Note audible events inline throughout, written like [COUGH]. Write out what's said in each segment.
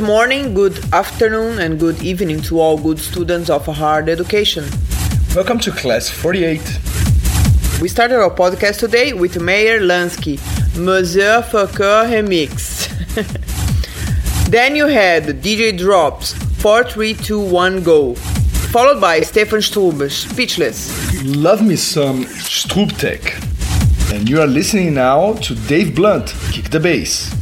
Good morning, good afternoon, and good evening to all good students of hard education. Welcome to class 48. We started our podcast today with Mayer Lansky, Mozeur Fokeur Remix. [LAUGHS] then you had DJ Drops, 4321 Go, followed by Stephan Strube, Speechless. Love me some Strooptech. And you are listening now to Dave Blunt, Kick the Bass.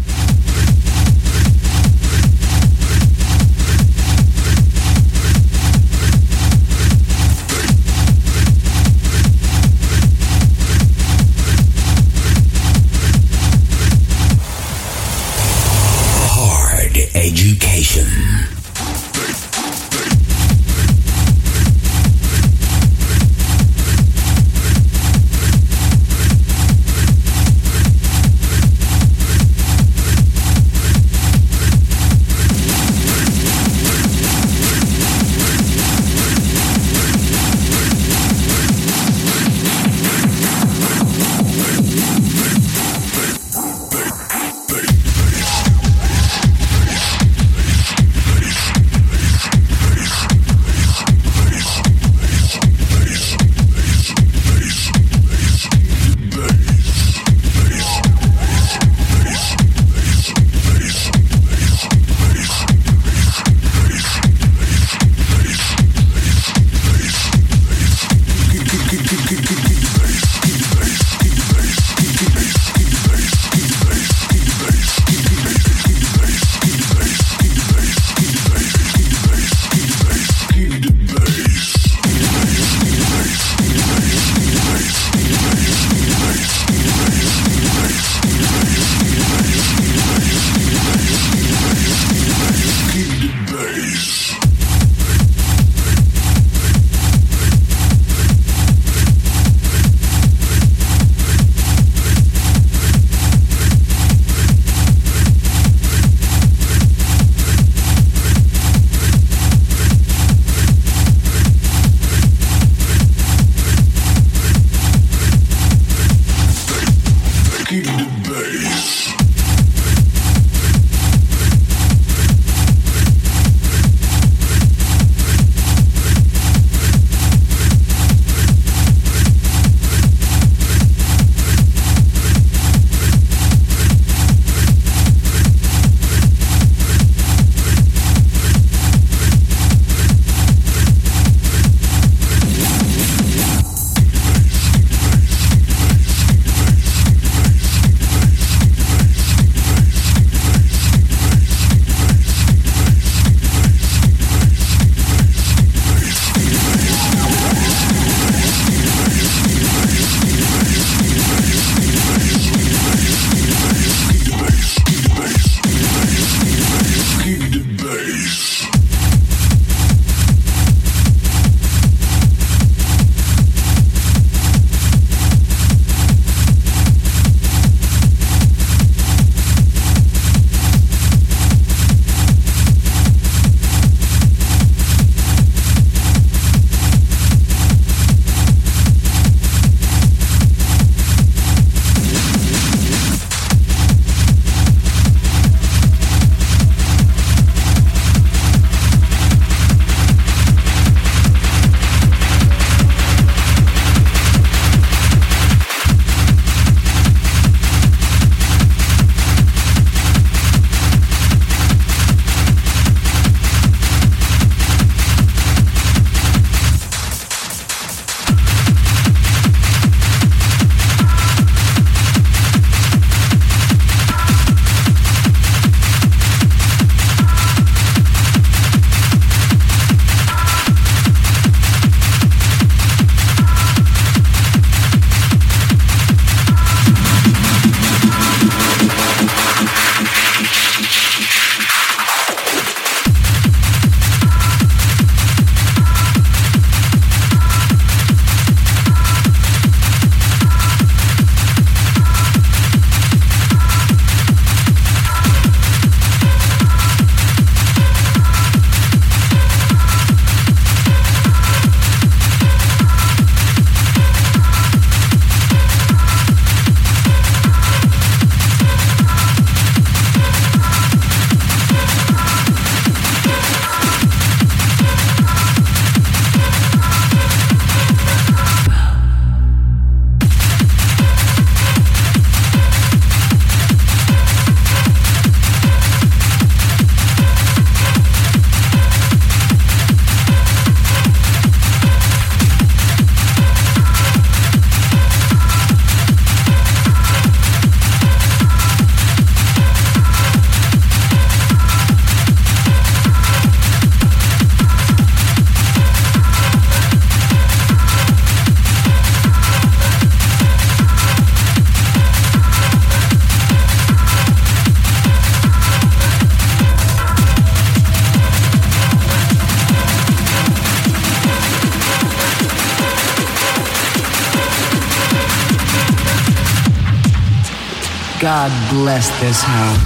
Bless this house.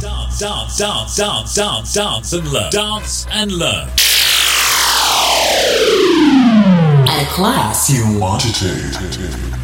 Dance, dance, dance, dance, dance, dance and learn. Dance and learn. At a class you wanted to.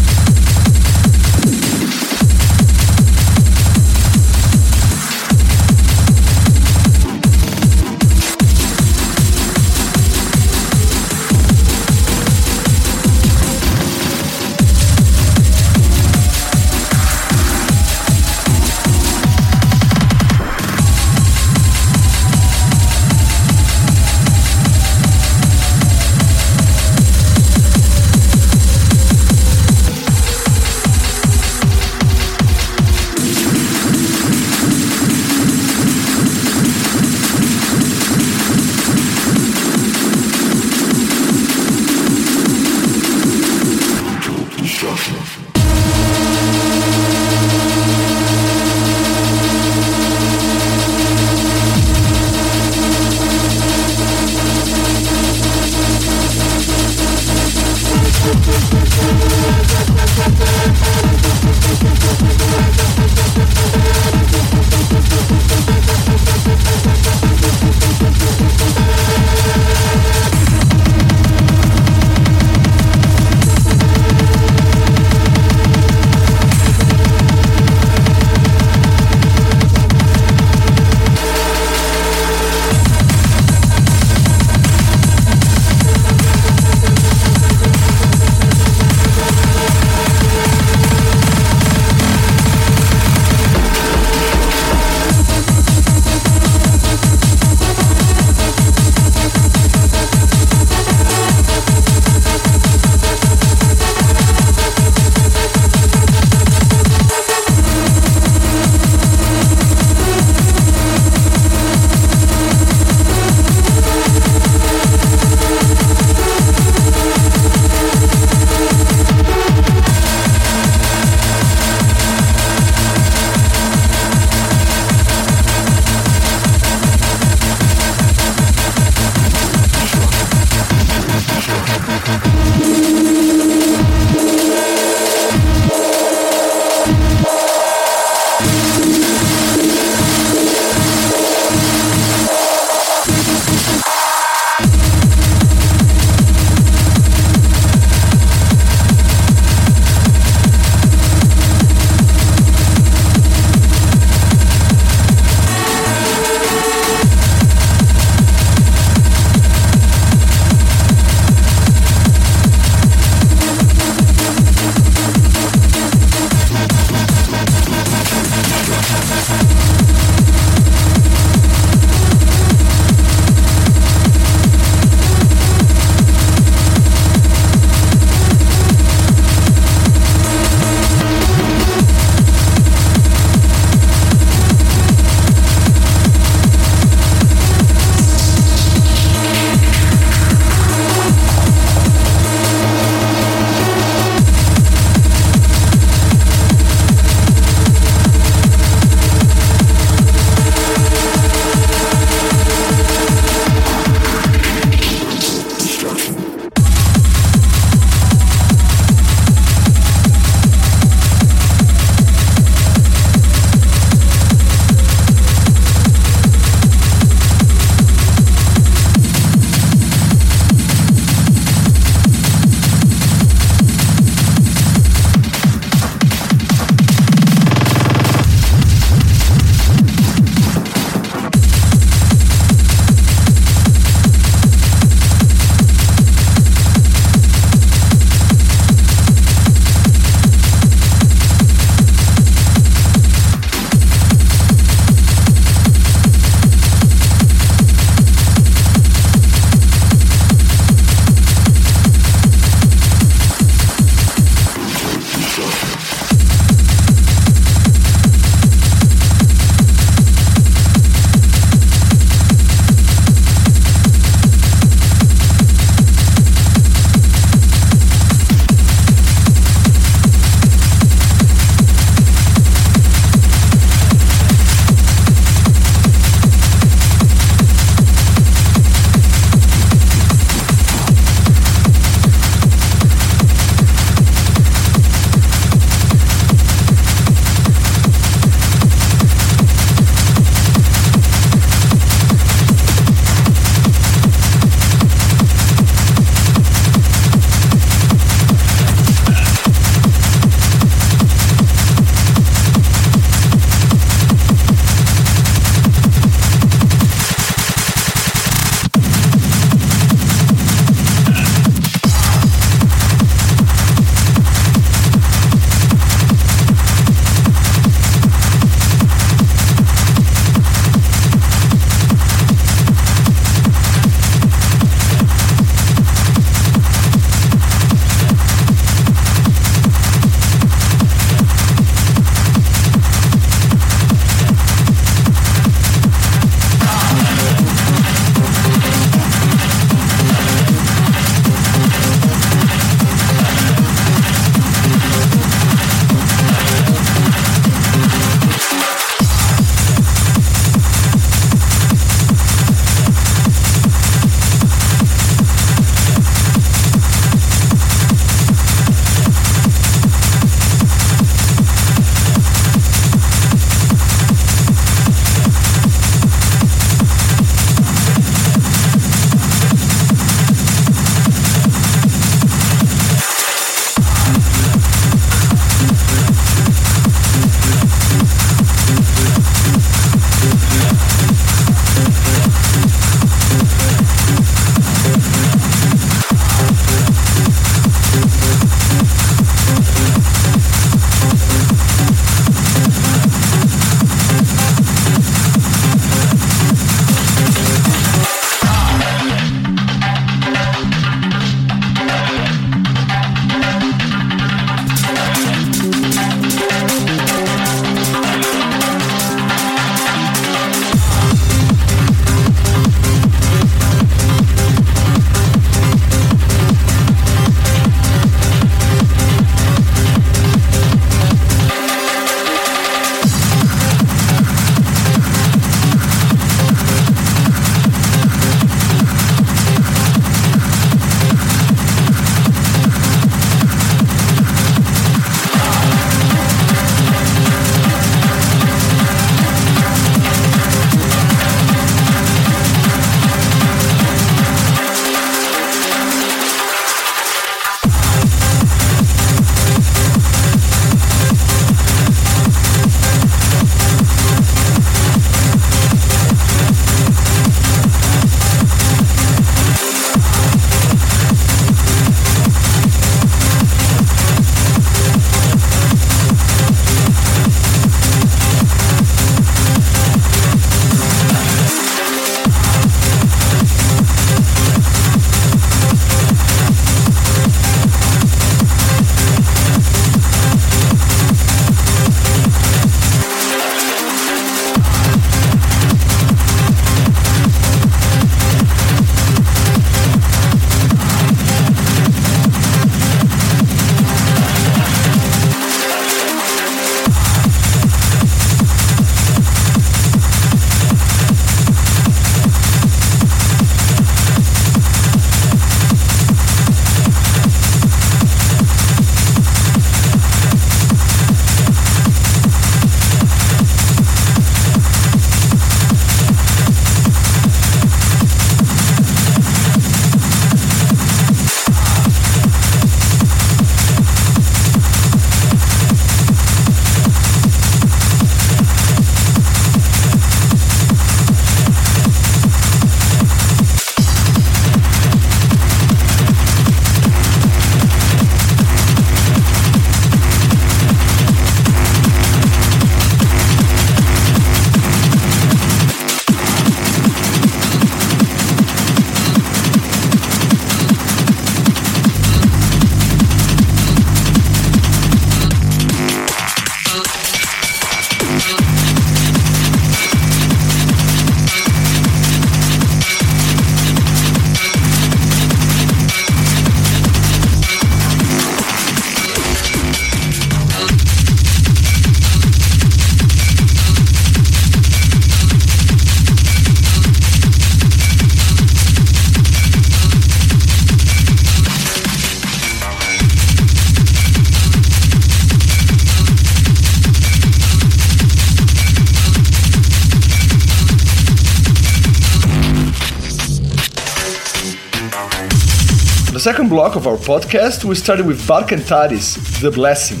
Second block of our podcast, we started with Barka & Taris, The Blessing.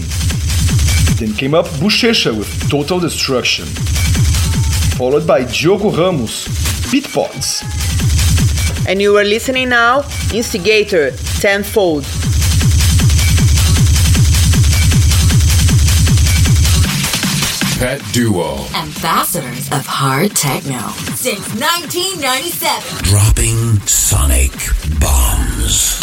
Then came up Buchecha with Total Destruction. Followed by Diogo Ramos, Beat Pots. And you are listening now, Instigator, Tenfold. Pet Duo. Ambassadors of hard techno since 1997. Dropping sonic News.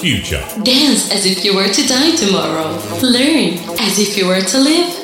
future. Dance as if you were to die tomorrow. Learn as if you were to live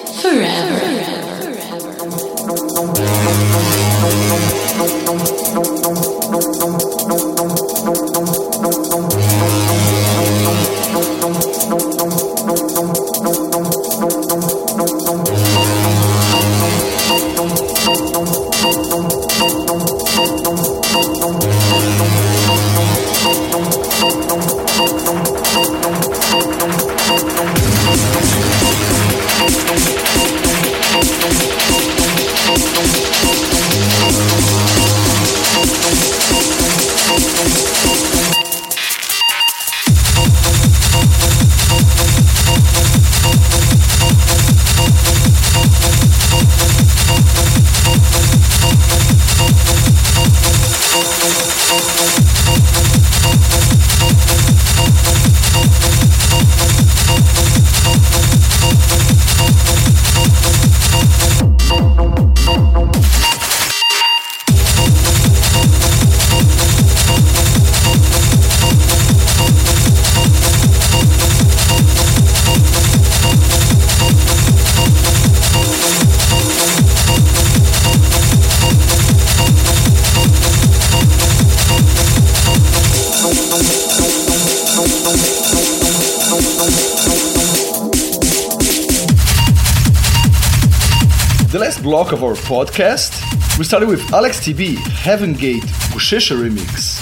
The last block of our podcast, we started with Alex TB, Heaven Gate, Buchecha remix.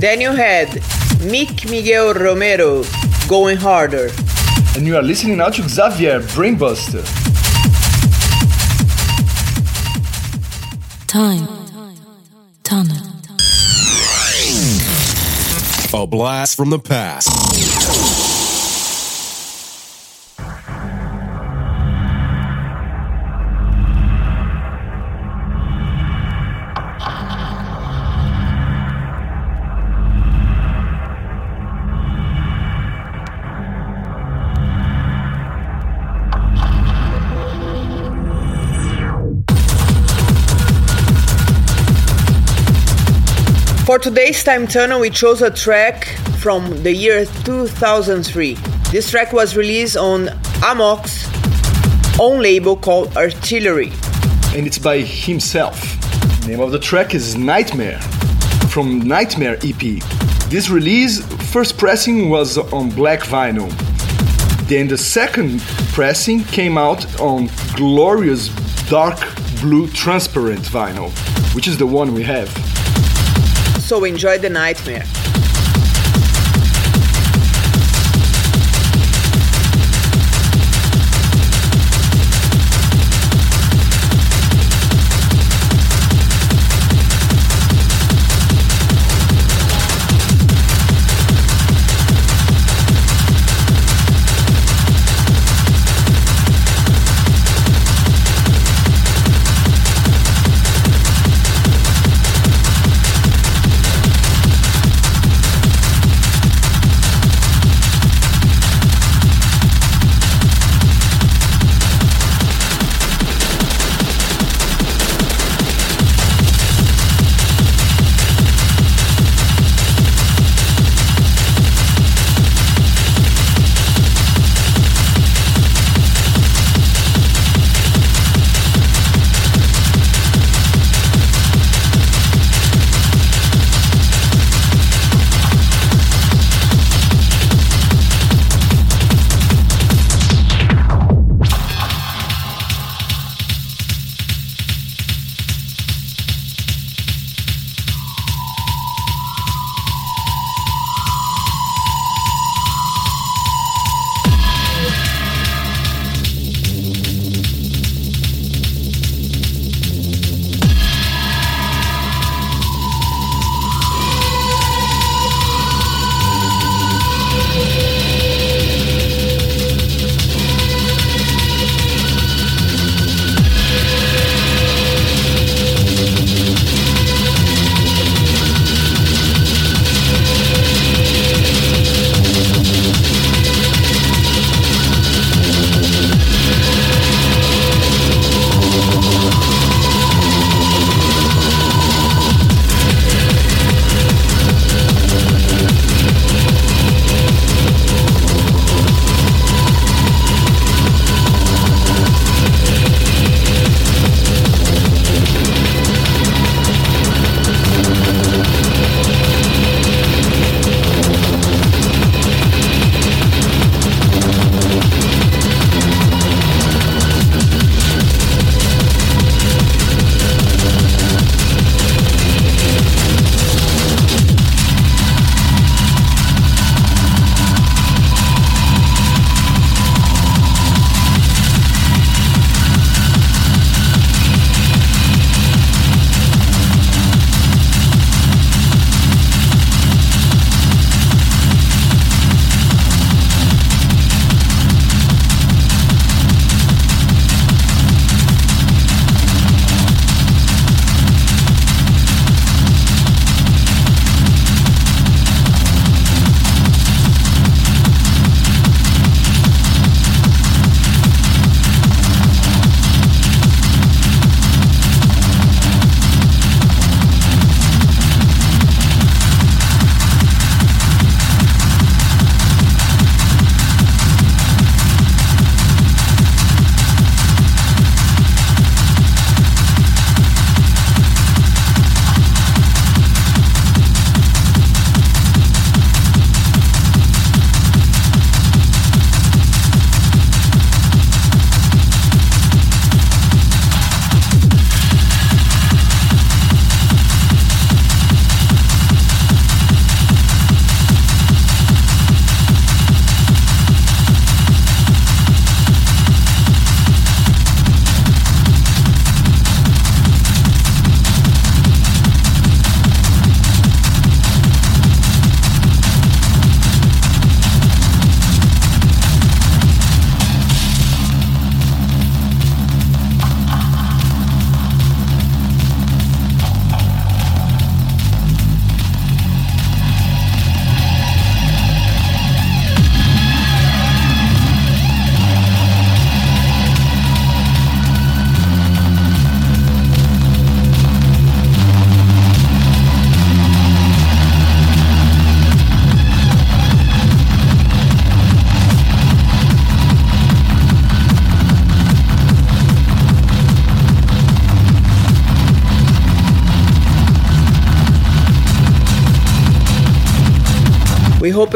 Then you had Mick Miguel Romero, Going Harder. And you are listening now to Xavier, Brainbuster. Time. Tunnel. A blast from the past. For today's Time Tunnel, we chose a track from the year 2003. This track was released on Amok's own label called Artillery. And it's by himself. name of the track is Nightmare from Nightmare EP. This release, first pressing was on black vinyl. Then the second pressing came out on glorious dark blue transparent vinyl, which is the one we have. So enjoy the nightmare.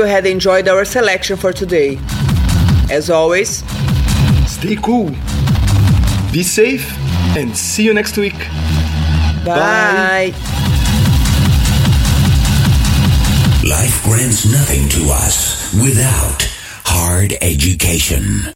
You had enjoyed our selection for today. As always, Stay cool. Be safe and see you next week. bye. Life grants nothing to us without hard education.